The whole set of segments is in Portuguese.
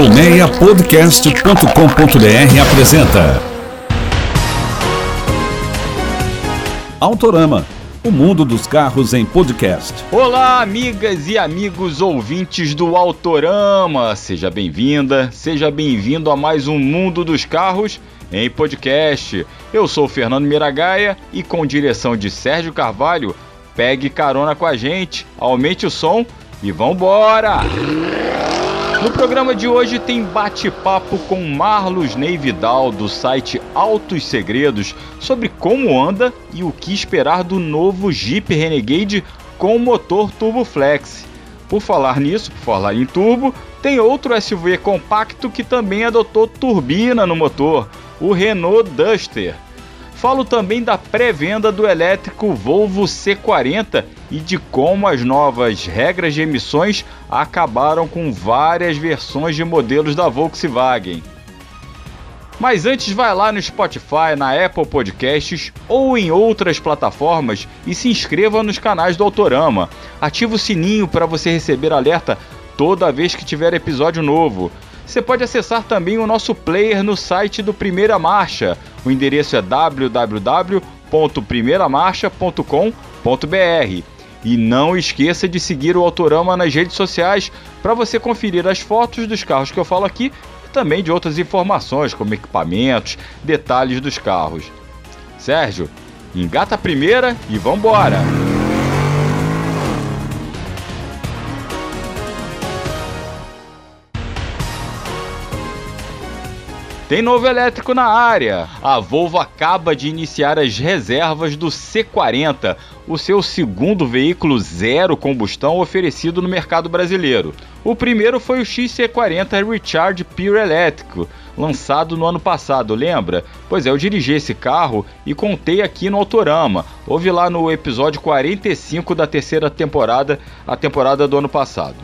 Colmeiapodcast.com.br apresenta Autorama, o mundo dos carros em podcast. Olá, amigas e amigos ouvintes do Autorama. Seja bem-vinda, seja bem-vindo a mais um Mundo dos Carros em podcast. Eu sou Fernando Miragaia e com direção de Sérgio Carvalho, pegue carona com a gente, aumente o som e vambora! No programa de hoje tem bate-papo com Marlos Ney Vidal do site Altos Segredos sobre como anda e o que esperar do novo Jeep Renegade com motor Turbo Flex. Por falar nisso, por falar em turbo, tem outro SUV compacto que também adotou turbina no motor, o Renault Duster. Falo também da pré-venda do elétrico Volvo C40 e de como as novas regras de emissões acabaram com várias versões de modelos da Volkswagen. Mas antes vai lá no Spotify, na Apple Podcasts ou em outras plataformas e se inscreva nos canais do Autorama. Ative o sininho para você receber alerta toda vez que tiver episódio novo. Você pode acessar também o nosso player no site do Primeira Marcha. O endereço é www.primeiramarcha.com.br. E não esqueça de seguir o Autorama nas redes sociais para você conferir as fotos dos carros que eu falo aqui e também de outras informações como equipamentos, detalhes dos carros. Sérgio, engata a primeira e vambora! Tem novo elétrico na área. A Volvo acaba de iniciar as reservas do C40, o seu segundo veículo zero combustão oferecido no mercado brasileiro. O primeiro foi o XC40 Recharge Pure elétrico, lançado no ano passado, lembra? Pois é, eu dirigi esse carro e contei aqui no Autorama. Houve lá no episódio 45 da terceira temporada, a temporada do ano passado.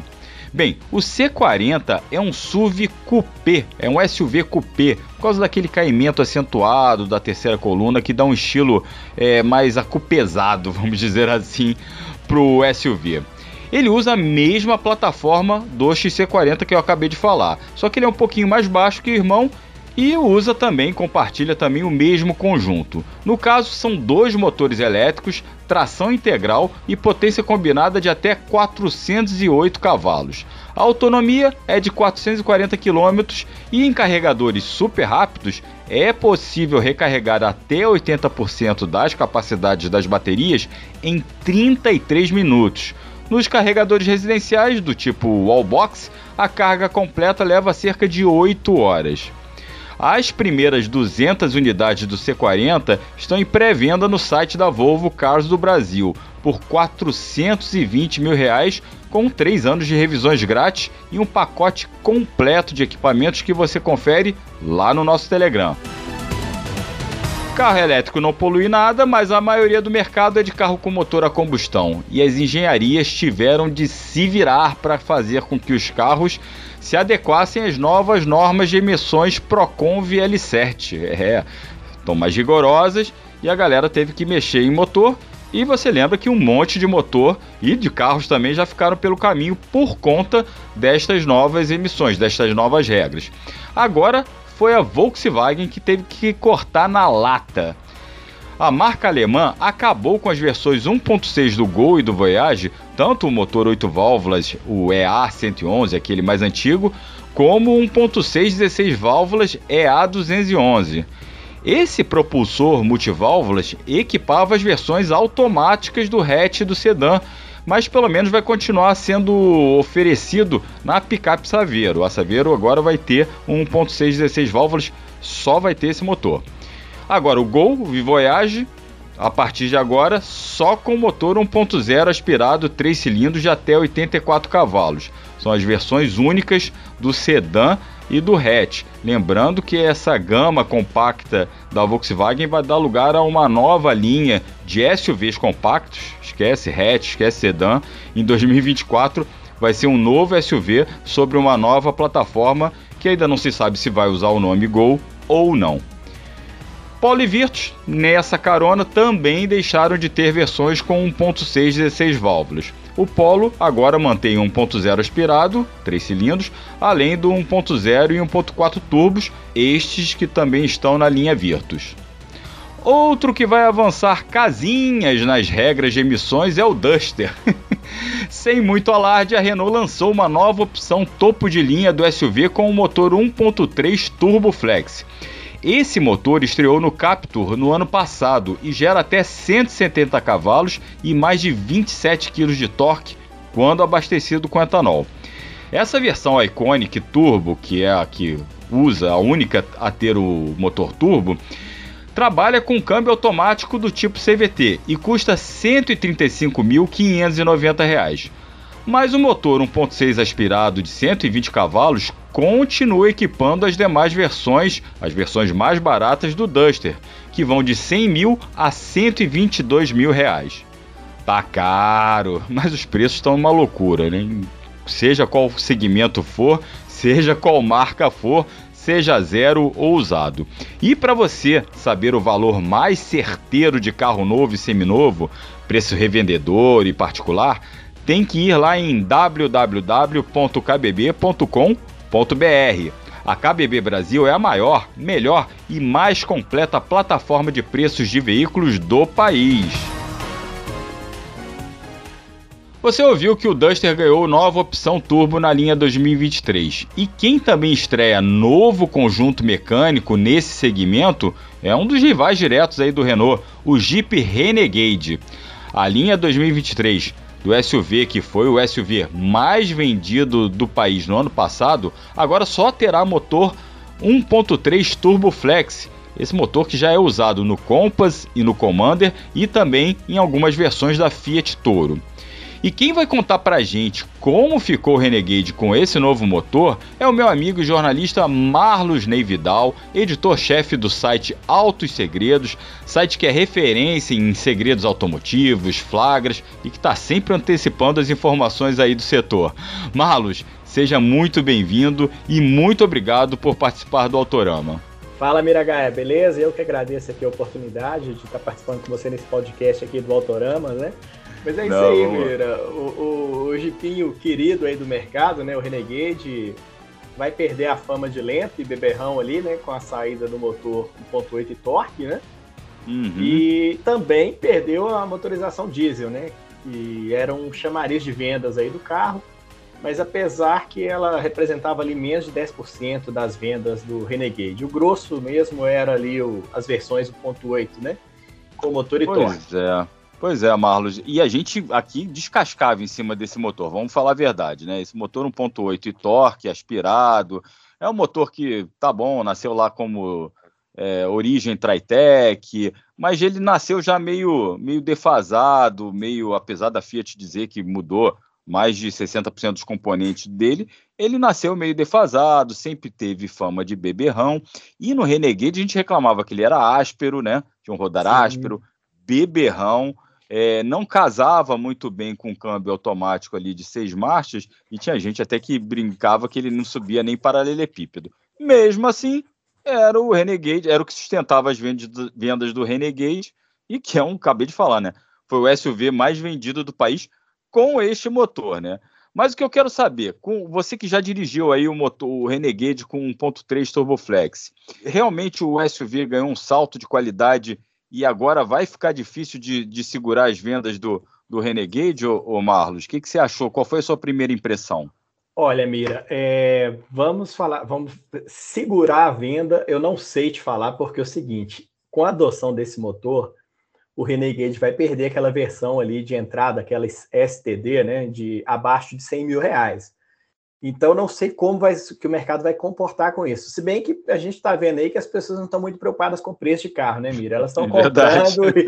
Bem, o C40 é um SUV coupé, é um SUV coupé, por causa daquele caimento acentuado da terceira coluna que dá um estilo é, mais acupesado, vamos dizer assim, para o SUV. Ele usa a mesma plataforma do XC40 que eu acabei de falar, só que ele é um pouquinho mais baixo que o irmão e usa também, compartilha também o mesmo conjunto. No caso, são dois motores elétricos, tração integral e potência combinada de até 408 cavalos. A autonomia é de 440 km e em carregadores super rápidos é possível recarregar até 80% das capacidades das baterias em 33 minutos. Nos carregadores residenciais do tipo Wallbox, a carga completa leva cerca de 8 horas. As primeiras 200 unidades do C40 estão em pré-venda no site da Volvo Cars do Brasil por 420 mil reais, com 3 anos de revisões grátis e um pacote completo de equipamentos que você confere lá no nosso Telegram. Carro elétrico não polui nada, mas a maioria do mercado é de carro com motor a combustão e as engenharias tiveram de se virar para fazer com que os carros se adequassem às novas normas de emissões Procon VL7. É, estão mais rigorosas e a galera teve que mexer em motor. E você lembra que um monte de motor e de carros também já ficaram pelo caminho por conta destas novas emissões, destas novas regras. Agora foi a Volkswagen que teve que cortar na lata a marca alemã acabou com as versões 1.6 do Gol e do Voyage, tanto o motor 8 válvulas, o EA111, aquele mais antigo, como 1.6 16 válvulas EA211. Esse propulsor multiválvulas equipava as versões automáticas do hatch do sedã, mas pelo menos vai continuar sendo oferecido na picape Saveiro. A Saveiro agora vai ter 1.6 16 válvulas, só vai ter esse motor. Agora, o Gol, Voyage, a partir de agora, só com motor 1.0 aspirado 3 cilindros de até 84 cavalos. São as versões únicas do sedã e do hatch. Lembrando que essa gama compacta da Volkswagen vai dar lugar a uma nova linha de SUVs compactos, esquece hatch, esquece sedã. Em 2024 vai ser um novo SUV sobre uma nova plataforma que ainda não se sabe se vai usar o nome Gol ou não. Polo e Virtus, nessa carona, também deixaram de ter versões com 1.6 16 válvulas. O Polo agora mantém 1.0 aspirado, 3 cilindros, além do 1.0 e 1.4 turbos, estes que também estão na linha Virtus. Outro que vai avançar casinhas nas regras de emissões é o Duster. Sem muito alarde, a Renault lançou uma nova opção topo de linha do SUV com o motor 1.3 Turbo Flex. Esse motor estreou no Captur no ano passado e gera até 170 cavalos e mais de 27 kg de torque quando abastecido com etanol. Essa versão Iconic Turbo, que é a que usa a única a ter o motor turbo, trabalha com câmbio automático do tipo CVT e custa R$ 135.590. Mas o motor 1.6 aspirado de 120 cavalos continua equipando as demais versões, as versões mais baratas do Duster, que vão de 100 mil a 122 mil reais. Tá caro, mas os preços estão uma loucura, né? Seja qual segmento for, seja qual marca for, seja zero ou usado. E para você saber o valor mais certeiro de carro novo e seminovo, preço revendedor e particular, tem que ir lá em www.kbb.com.br. A KBB Brasil é a maior, melhor e mais completa plataforma de preços de veículos do país. Você ouviu que o Duster ganhou nova opção turbo na linha 2023. E quem também estreia novo conjunto mecânico nesse segmento é um dos rivais diretos aí do Renault, o Jeep Renegade. A linha 2023 do SUV, que foi o SUV mais vendido do país no ano passado, agora só terá motor 1.3 Turbo Flex. Esse motor que já é usado no Compass e no Commander e também em algumas versões da Fiat Toro. E quem vai contar pra gente como ficou o Renegade com esse novo motor é o meu amigo jornalista Marlos Neividal, editor-chefe do site Altos Segredos, site que é referência em segredos automotivos, flagras e que está sempre antecipando as informações aí do setor. Marlos, seja muito bem-vindo e muito obrigado por participar do Autorama. Fala Miragaia, beleza? Eu que agradeço aqui a oportunidade de estar participando com você nesse podcast aqui do Autorama, né? Mas é isso Não, aí, Mira. O, o, o Jeepinho querido aí do mercado, né? O Renegade vai perder a fama de lento e beberrão ali, né? Com a saída do motor 1.8 e torque, né? Uhum. E também perdeu a motorização diesel, né? Que era um chamariz de vendas aí do carro. Mas apesar que ela representava ali menos de 10% das vendas do Renegade. O grosso mesmo era ali o, as versões 1.8, né? Com motor e pois torque. Pois é. Pois é, Marlos. E a gente aqui descascava em cima desse motor, vamos falar a verdade, né? Esse motor 1.8 e torque, aspirado, é um motor que, tá bom, nasceu lá como é, origem Tritec, mas ele nasceu já meio, meio defasado, meio, apesar da Fiat dizer que mudou mais de 60% dos componentes dele, ele nasceu meio defasado, sempre teve fama de beberrão, e no Renegade a gente reclamava que ele era áspero, né? Tinha um rodar Sim. áspero, beberrão, é, não casava muito bem com o câmbio automático ali de seis marchas e tinha gente até que brincava que ele não subia nem paralelepípedo. Mesmo assim, era o Renegade, era o que sustentava as vendas do Renegade e que é um, acabei de falar, né? Foi o SUV mais vendido do país com este motor, né? Mas o que eu quero saber, com você que já dirigiu aí o motor, o Renegade com 1.3 Turboflex, realmente o SUV ganhou um salto de qualidade e agora vai ficar difícil de, de segurar as vendas do, do Renegade, ô, ô Marlos? O que, que você achou? Qual foi a sua primeira impressão? Olha, Mira, é, vamos falar, vamos segurar a venda. Eu não sei te falar, porque é o seguinte: com a adoção desse motor, o Renegade vai perder aquela versão ali de entrada, aquela STD, né, de abaixo de 100 mil reais. Então, não sei como vai, que o mercado vai comportar com isso. Se bem que a gente está vendo aí que as pessoas não estão muito preocupadas com o preço de carro, né, Mira? Elas estão é comprando e,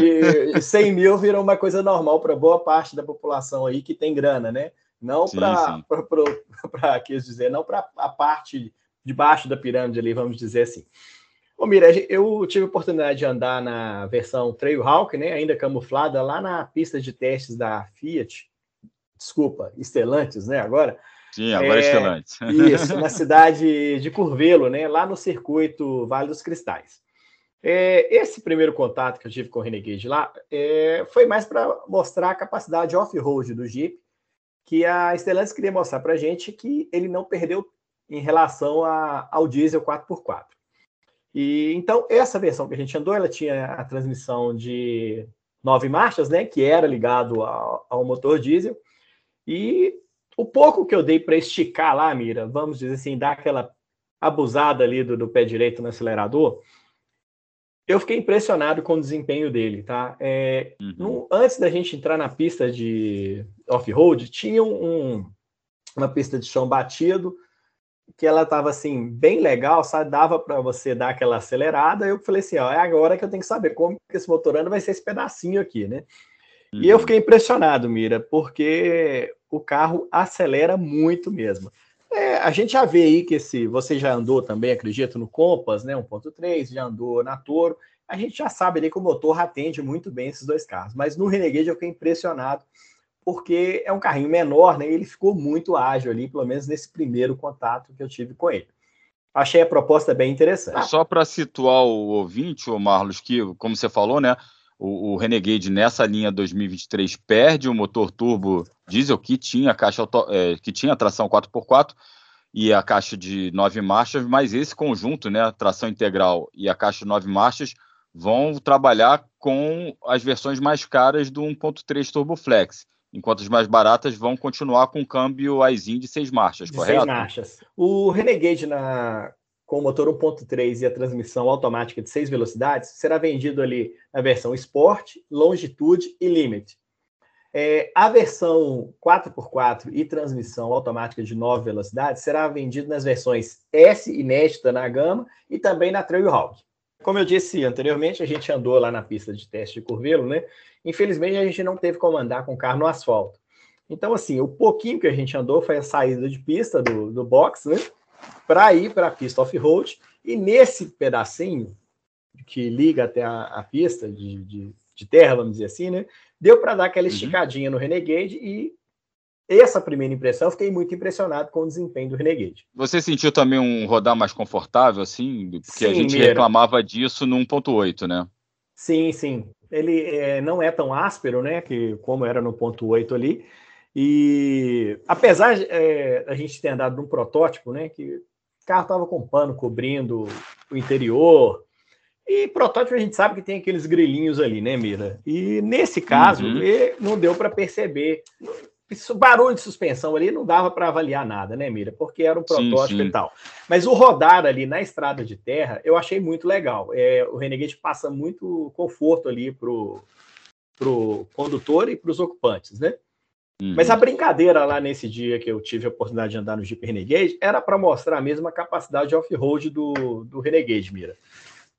e, e 100 mil virou uma coisa normal para boa parte da população aí que tem grana, né? Não para, quis dizer, não para a parte de baixo da pirâmide ali, vamos dizer assim. Ô, Mira, eu tive a oportunidade de andar na versão Trailhawk, né, ainda camuflada, lá na pista de testes da Fiat, desculpa, Estelantes, né? Agora. Sim, agora é, Estelantes. Isso, na cidade de Curvelo, né? Lá no circuito Vale dos Cristais. É, esse primeiro contato que eu tive com o Renegade lá é, foi mais para mostrar a capacidade off-road do Jeep, que a Stellantis queria mostrar para a gente que ele não perdeu em relação a, ao diesel 4x4. E então essa versão que a gente andou, ela tinha a transmissão de nove marchas, né, que era ligado ao, ao motor diesel. E o pouco que eu dei para esticar lá, mira, vamos dizer assim, dar aquela abusada ali do, do pé direito no acelerador, eu fiquei impressionado com o desempenho dele, tá? É, uhum. no, antes da gente entrar na pista de off-road, tinha um, uma pista de chão batido que ela estava assim bem legal, sabe? Dava para você dar aquela acelerada. Eu falei assim, ó, é agora que eu tenho que saber como que esse motor anda, vai ser esse pedacinho aqui, né? E eu fiquei impressionado, Mira, porque o carro acelera muito mesmo. É, a gente já vê aí que se você já andou também, acredito, no Compass, né, 1.3, já andou na Toro, a gente já sabe ali que o motor atende muito bem esses dois carros. Mas no Renegade eu fiquei impressionado, porque é um carrinho menor, né, e ele ficou muito ágil ali, pelo menos nesse primeiro contato que eu tive com ele. Achei a proposta bem interessante. Só para situar o ouvinte, o Marlos, que, como você falou, né, o, o, Renegade nessa linha 2023 perde o motor turbo diesel que tinha caixa auto, é, que tinha tração 4x4 e a caixa de nove marchas, mas esse conjunto, né, tração integral e a caixa de nove marchas, vão trabalhar com as versões mais caras do 1.3 Turbo Flex, enquanto as mais baratas vão continuar com câmbio AISIN de seis marchas, de correto? Seis marchas. O Renegade na com o motor 1.3 e a transmissão automática de seis velocidades, será vendido ali na versão Sport, Longitude e Limit. É, a versão 4x4 e transmissão automática de nove velocidades será vendido nas versões S inédita na gama e também na Trailhawk. Como eu disse anteriormente, a gente andou lá na pista de teste de Curvelo, né? Infelizmente, a gente não teve como andar com o carro no asfalto. Então, assim, o pouquinho que a gente andou foi a saída de pista do, do box, né? Para ir para a pista off-road. E nesse pedacinho que liga até a, a pista de, de, de, terra, vamos dizer assim, né? Deu para dar aquela uhum. esticadinha uhum. no Renegade e essa primeira impressão, eu fiquei muito impressionado com o desempenho do Renegade. Você sentiu também um rodar mais confortável, assim? Porque sim, a gente Mira. reclamava disso no 1.8, né? Sim, sim. Ele é, não é tão áspero, né? Que como era no 1.8 ali, e apesar é, a gente ter andado num protótipo, né, que o carro estava com pano cobrindo o interior, e protótipo a gente sabe que tem aqueles grilinhos ali, né, Mira? E nesse caso, uhum. não deu para perceber. Isso, barulho de suspensão ali não dava para avaliar nada, né, Mira? Porque era um protótipo sim, sim. e tal. Mas o rodar ali na estrada de terra, eu achei muito legal. É, o Renegade passa muito conforto ali pro, pro condutor e para os ocupantes, né? Uhum. Mas a brincadeira lá nesse dia que eu tive a oportunidade de andar no Jeep Renegade era para mostrar a mesma capacidade off-road do, do Renegade, Mira.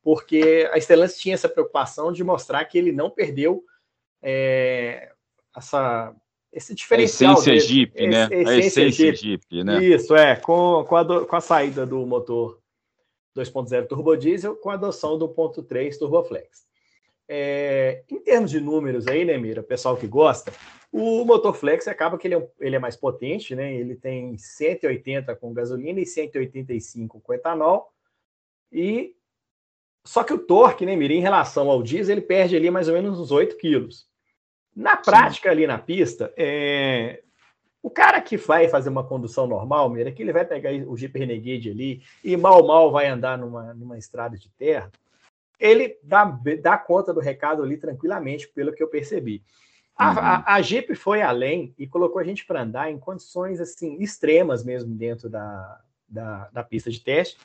Porque a Stellantis tinha essa preocupação de mostrar que ele não perdeu é, essa, esse diferencial. A essência dele, Jeep, né? Essência a essência Jeep. Jeep, né? Isso, é. Com, com, a, do, com a saída do motor 2.0 turbo diesel com a adoção do 1.3 turbo flex. É, em termos de números aí, né, Mira, pessoal que gosta, o motor flex acaba que ele é, ele é mais potente, né? Ele tem 180 com gasolina e 185 com etanol. E só que o torque, né, Mira, em relação ao diesel, ele perde ali mais ou menos uns 8 quilos. Na prática, Sim. ali na pista, é... o cara que vai fazer uma condução normal, Mira, que ele vai pegar o Jeep Renegade ali e mal mal vai andar numa, numa estrada de terra, ele dá, dá conta do recado ali tranquilamente, pelo que eu percebi. A, uhum. a, a, Jeep foi além e colocou a gente para andar em condições assim extremas mesmo dentro da, da, da, pista de teste.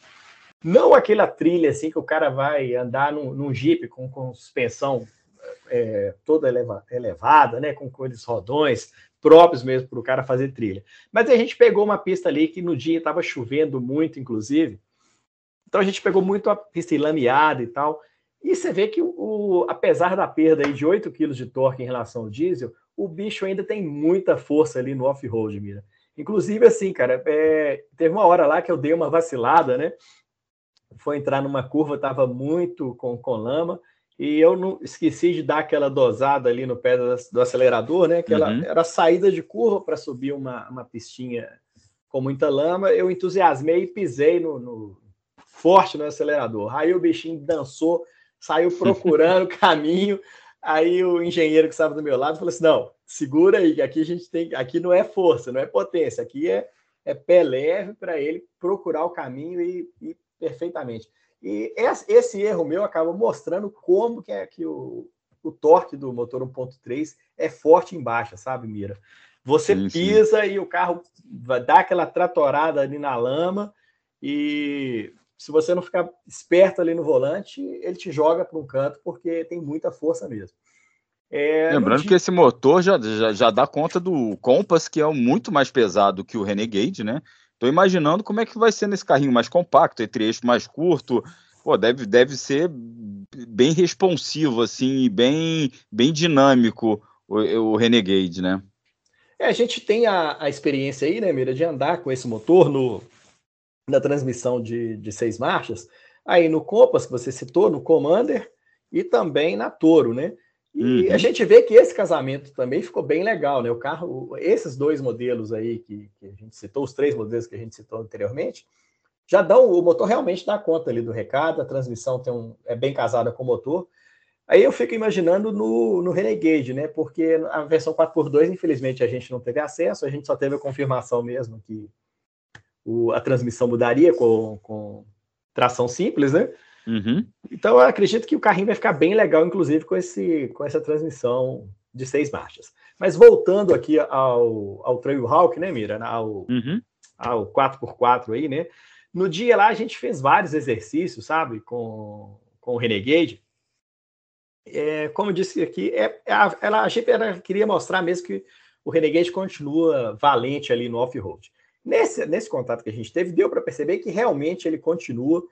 Não aquela trilha assim que o cara vai andar num, num Jeep com, com suspensão é, toda eleva, elevada, né, com aqueles rodões próprios mesmo para o cara fazer trilha. Mas a gente pegou uma pista ali que no dia estava chovendo muito, inclusive, então a gente pegou muito a pista lameada e tal. E você vê que, o, apesar da perda aí de 8 kg de torque em relação ao diesel, o bicho ainda tem muita força ali no off-road, mira. Inclusive, assim, cara, é, teve uma hora lá que eu dei uma vacilada, né? Foi entrar numa curva, tava muito com, com lama, e eu não esqueci de dar aquela dosada ali no pé do, do acelerador, né? Que uhum. era saída de curva para subir uma, uma pistinha com muita lama. Eu entusiasmei e pisei no, no, forte no acelerador. Aí o bichinho dançou saiu procurando o caminho. Aí o engenheiro que estava do meu lado falou assim: não, segura aí, que aqui a gente tem. Aqui não é força, não é potência, aqui é, é pé leve para ele procurar o caminho e, e perfeitamente. E esse erro meu acaba mostrando como que é que o, o torque do motor 1.3 é forte em baixa, sabe, Mira? Você sim, pisa sim. e o carro dar aquela tratorada ali na lama e se você não ficar esperto ali no volante, ele te joga para um canto porque tem muita força mesmo. É, Lembrando que esse motor já, já, já, dá conta do Compass, que é muito mais pesado que o Renegade, né? Estou imaginando como é que vai ser nesse carrinho mais compacto, entre eixo mais curto. Pô, deve, deve ser bem responsivo, assim, bem, bem dinâmico o, o Renegade, né? É, a gente tem a, a experiência aí, né, Mira, de andar com esse motor no, na transmissão de, de seis marchas, aí no Compass, que você citou, no Commander e também na Toro, né? E uhum. a gente vê que esse casamento também ficou bem legal, né? O carro, esses dois modelos aí que, que, a gente citou, os três modelos que a gente citou anteriormente, já dão, o motor realmente dá conta ali do recado, a transmissão tem um, é bem casada com o motor. Aí eu fico imaginando no, no Renegade, né? Porque a versão 4x2, infelizmente, a gente não teve acesso, a gente só teve a confirmação mesmo que o, a transmissão mudaria com, com tração simples, né? Uhum. Então eu acredito que o carrinho vai ficar bem legal, inclusive, com, esse, com essa transmissão de seis marchas. Mas voltando aqui ao, ao Trailhawk, né, Mira? Ao, uhum. ao 4x4 aí, né? No dia lá a gente fez vários exercícios, sabe? Com, com o Renegade. É, como eu disse aqui, é, é a, ela, a gente queria mostrar mesmo que o Renegade continua valente ali no off-road. Nesse, nesse contato que a gente teve, deu para perceber que realmente ele continua.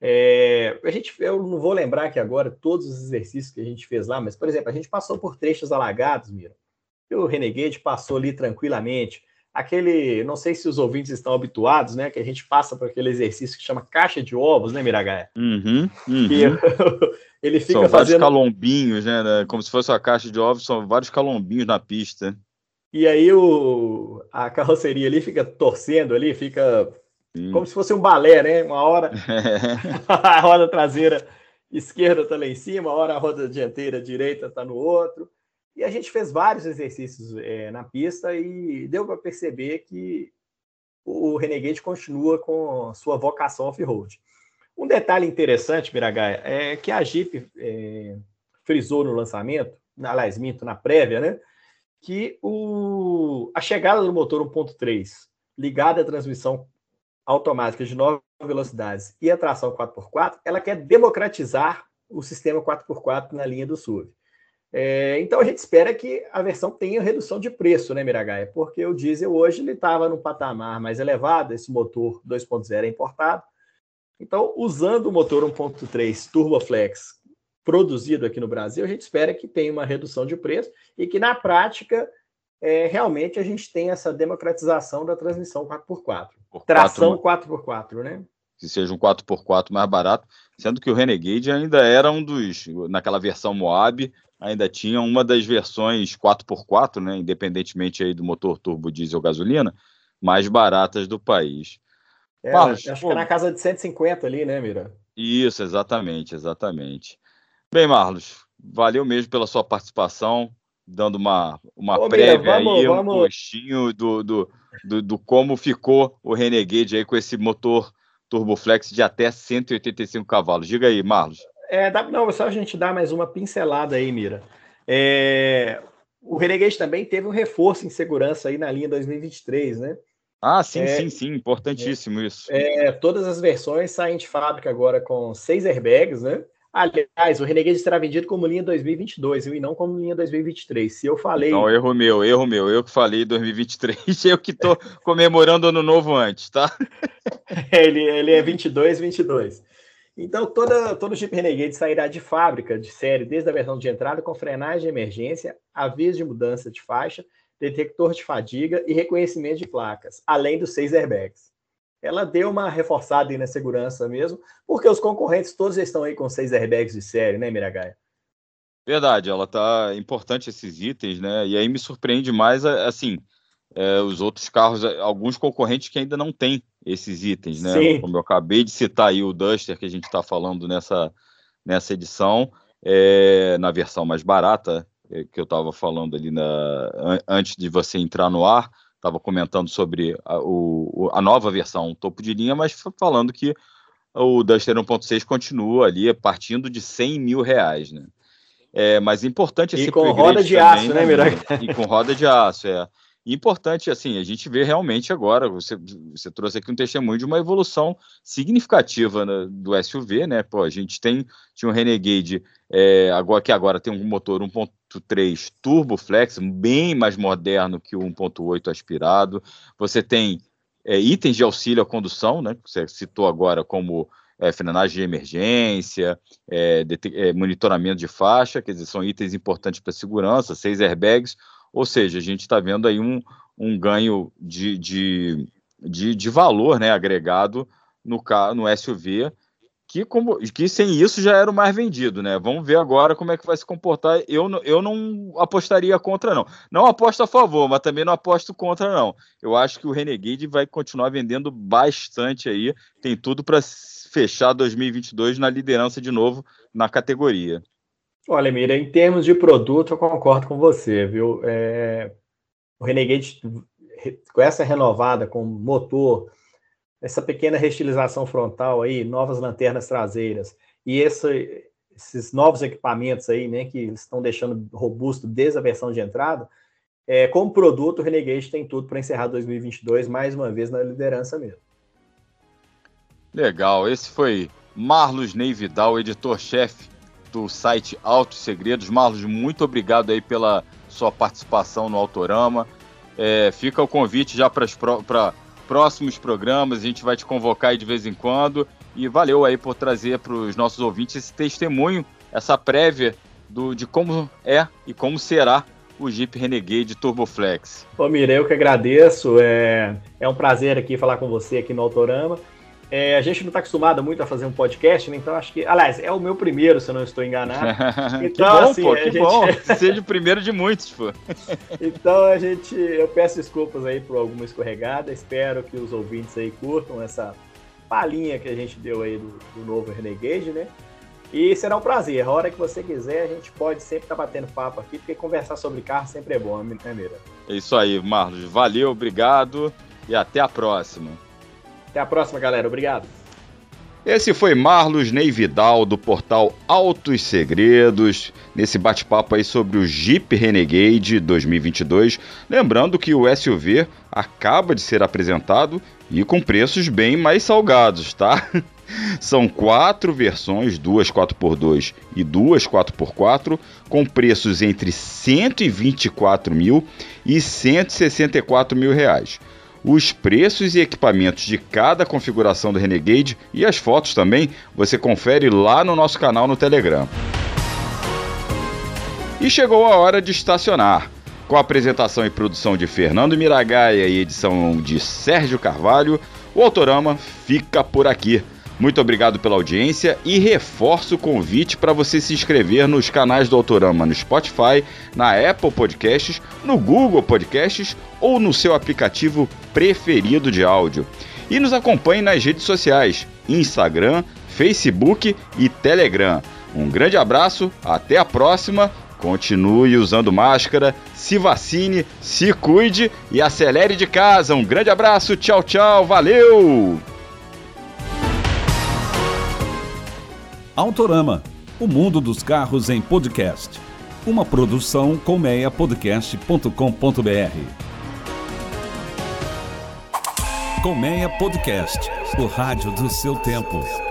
É, a gente, eu não vou lembrar aqui agora todos os exercícios que a gente fez lá, mas, por exemplo, a gente passou por trechos alagados, Mira. E o Renegade passou ali tranquilamente. Aquele, não sei se os ouvintes estão habituados, né? Que a gente passa por aquele exercício que chama caixa de ovos, né, Miragaia? Uhum, uhum. Que ele fica são fazendo... vários calombinhos, né? Como se fosse uma caixa de ovos, são vários calombinhos na pista. E aí o, a carroceria ali fica torcendo ali, fica Sim. como se fosse um balé, né? Uma hora a roda traseira esquerda está lá em cima, a hora a roda dianteira direita está no outro. E a gente fez vários exercícios é, na pista e deu para perceber que o Renegade continua com sua vocação off-road. Um detalhe interessante, Miragaia, é que a Jeep é, frisou no lançamento, aliás, minto, na prévia, né? Que o, a chegada do motor 1.3 ligada à transmissão automática de nove velocidades e a tração 4x4, ela quer democratizar o sistema 4x4 na linha do SUV. É, então a gente espera que a versão tenha redução de preço, né, Miragaia? Porque o diesel hoje ele estava no patamar mais elevado, esse motor 2.0 é importado. Então, usando o motor 1.3 Turboflex produzido aqui no Brasil, a gente espera que tenha uma redução de preço e que na prática é, realmente a gente tenha essa democratização da transmissão 4x4. Por tração 4x4, né? Que seja um 4x4 mais barato, sendo que o Renegade ainda era um dos, naquela versão Moab, ainda tinha uma das versões 4x4, né, independentemente aí do motor turbo diesel gasolina, mais baratas do país. É, Marlos, acho pô, que é na casa de 150 ali, né, Mira? Isso, exatamente, exatamente. Bem, Marlos, valeu mesmo pela sua participação, dando uma, uma Ô, prévia vamos, aí, vamos. um gostinho do, do, do, do, como ficou o Renegade aí com esse motor Turboflex de até 185 cavalos. Diga aí, Marlos. É, dá, não, só a gente dar mais uma pincelada aí, Mira. É, o Renegade também teve um reforço em segurança aí na linha 2023, né? Ah, sim, é, sim, sim, importantíssimo é, isso. É, todas as versões saem de fábrica agora com seis airbags, né? Aliás, o Renegade será vendido como linha 2022 e não como linha 2023. Se eu falei. Não, erro meu, erro meu. Eu que falei 2023, eu que estou comemorando ano novo antes, tá? ele, ele é 22, 22. Então, toda, todo Jeep Renegade sairá de fábrica, de série, desde a versão de entrada, com frenagem de emergência, aviso de mudança de faixa, detector de fadiga e reconhecimento de placas, além dos seis airbags ela deu uma reforçada aí na segurança mesmo, porque os concorrentes todos estão aí com seis airbags de série, né, Miragaia? Verdade, ela tá importante esses itens, né? E aí me surpreende mais, assim, é, os outros carros, alguns concorrentes que ainda não têm esses itens, né? Sim. Como eu acabei de citar aí o Duster que a gente está falando nessa, nessa edição, é, na versão mais barata, é, que eu estava falando ali na, antes de você entrar no ar, estava comentando sobre a, o, a nova versão topo de linha, mas falando que o Duster 1.6 continua ali partindo de 100 mil reais, né? É, mas importante esse E com roda de também, aço, né, Miraga? E com roda de aço, é. importante, assim, a gente vê realmente agora, você, você trouxe aqui um testemunho de uma evolução significativa né, do SUV, né? Pô, a gente tem, tinha um Renegade, é, agora, que agora tem um motor 1.3 Turbo Flex, bem mais moderno que o 1.8 aspirado. Você tem é, itens de auxílio à condução, né? Que você citou agora como é, frenagem de emergência, é, é, monitoramento de faixa, quer dizer, são itens importantes para segurança, seis airbags, ou seja, a gente está vendo aí um, um ganho de, de, de, de, valor né, agregado no, no SUV, que, como, que sem isso já era o mais vendido, né? Vamos ver agora como é que vai se comportar. Eu, eu não apostaria contra, não. Não aposto a favor, mas também não aposto contra, não. Eu acho que o Renegade vai continuar vendendo bastante aí, tem tudo para fechar 2022 na liderança de novo na categoria. Olha, Mira, em termos de produto, eu concordo com você, viu? É... O Renegade, com essa renovada, com motor, essa pequena restilização frontal aí, novas lanternas traseiras e esse, esses novos equipamentos aí, né, que estão deixando robusto desde a versão de entrada, é, como produto, o Renegade tem tudo para encerrar 2022 mais uma vez na liderança mesmo. Legal, esse foi Marlos Ney Vidal, editor-chefe do site Altos Segredos. Marlos, muito obrigado aí pela sua participação no Autorama. É, fica o convite já para próximos programas, a gente vai te convocar de vez em quando. E valeu aí por trazer para os nossos ouvintes esse testemunho, essa prévia do, de como é e como será o Jeep Renegade Turboflex. Ô Mira, eu que agradeço. É, é um prazer aqui falar com você aqui no Autorama. É, a gente não está acostumado muito a fazer um podcast, né? então acho que. Aliás, é o meu primeiro, se eu não estou enganado. Então, que bom, assim, pô, que gente... bom. Seja o primeiro de muitos, pô. então a gente. Eu peço desculpas aí por alguma escorregada. Espero que os ouvintes aí curtam essa palhinha que a gente deu aí do, do novo Renegade, né? E será um prazer. A hora que você quiser, a gente pode sempre estar tá batendo papo aqui, porque conversar sobre carro sempre é bom, né, Mira? É isso aí, Marlos. Valeu, obrigado e até a próxima. Até a próxima, galera. Obrigado. Esse foi Marlos Ney Vidal, do portal Altos Segredos, nesse bate-papo aí sobre o Jeep Renegade 2022. Lembrando que o SUV acaba de ser apresentado e com preços bem mais salgados, tá? São quatro versões, duas 4x2 e duas 4x4, com preços entre 124 mil e 164 mil reais os preços e equipamentos de cada configuração do Renegade e as fotos também você confere lá no nosso canal no Telegram. E chegou a hora de estacionar. Com a apresentação e produção de Fernando Miragaia e edição de Sérgio Carvalho, o Autorama fica por aqui. Muito obrigado pela audiência e reforço o convite para você se inscrever nos canais do Autorama no Spotify, na Apple Podcasts, no Google Podcasts ou no seu aplicativo preferido de áudio. E nos acompanhe nas redes sociais: Instagram, Facebook e Telegram. Um grande abraço, até a próxima. Continue usando máscara, se vacine, se cuide e acelere de casa. Um grande abraço, tchau, tchau, valeu! Autorama, o mundo dos carros em podcast. Uma produção colmeiapodcast.com.br. Colmeia Podcast, o rádio do seu tempo.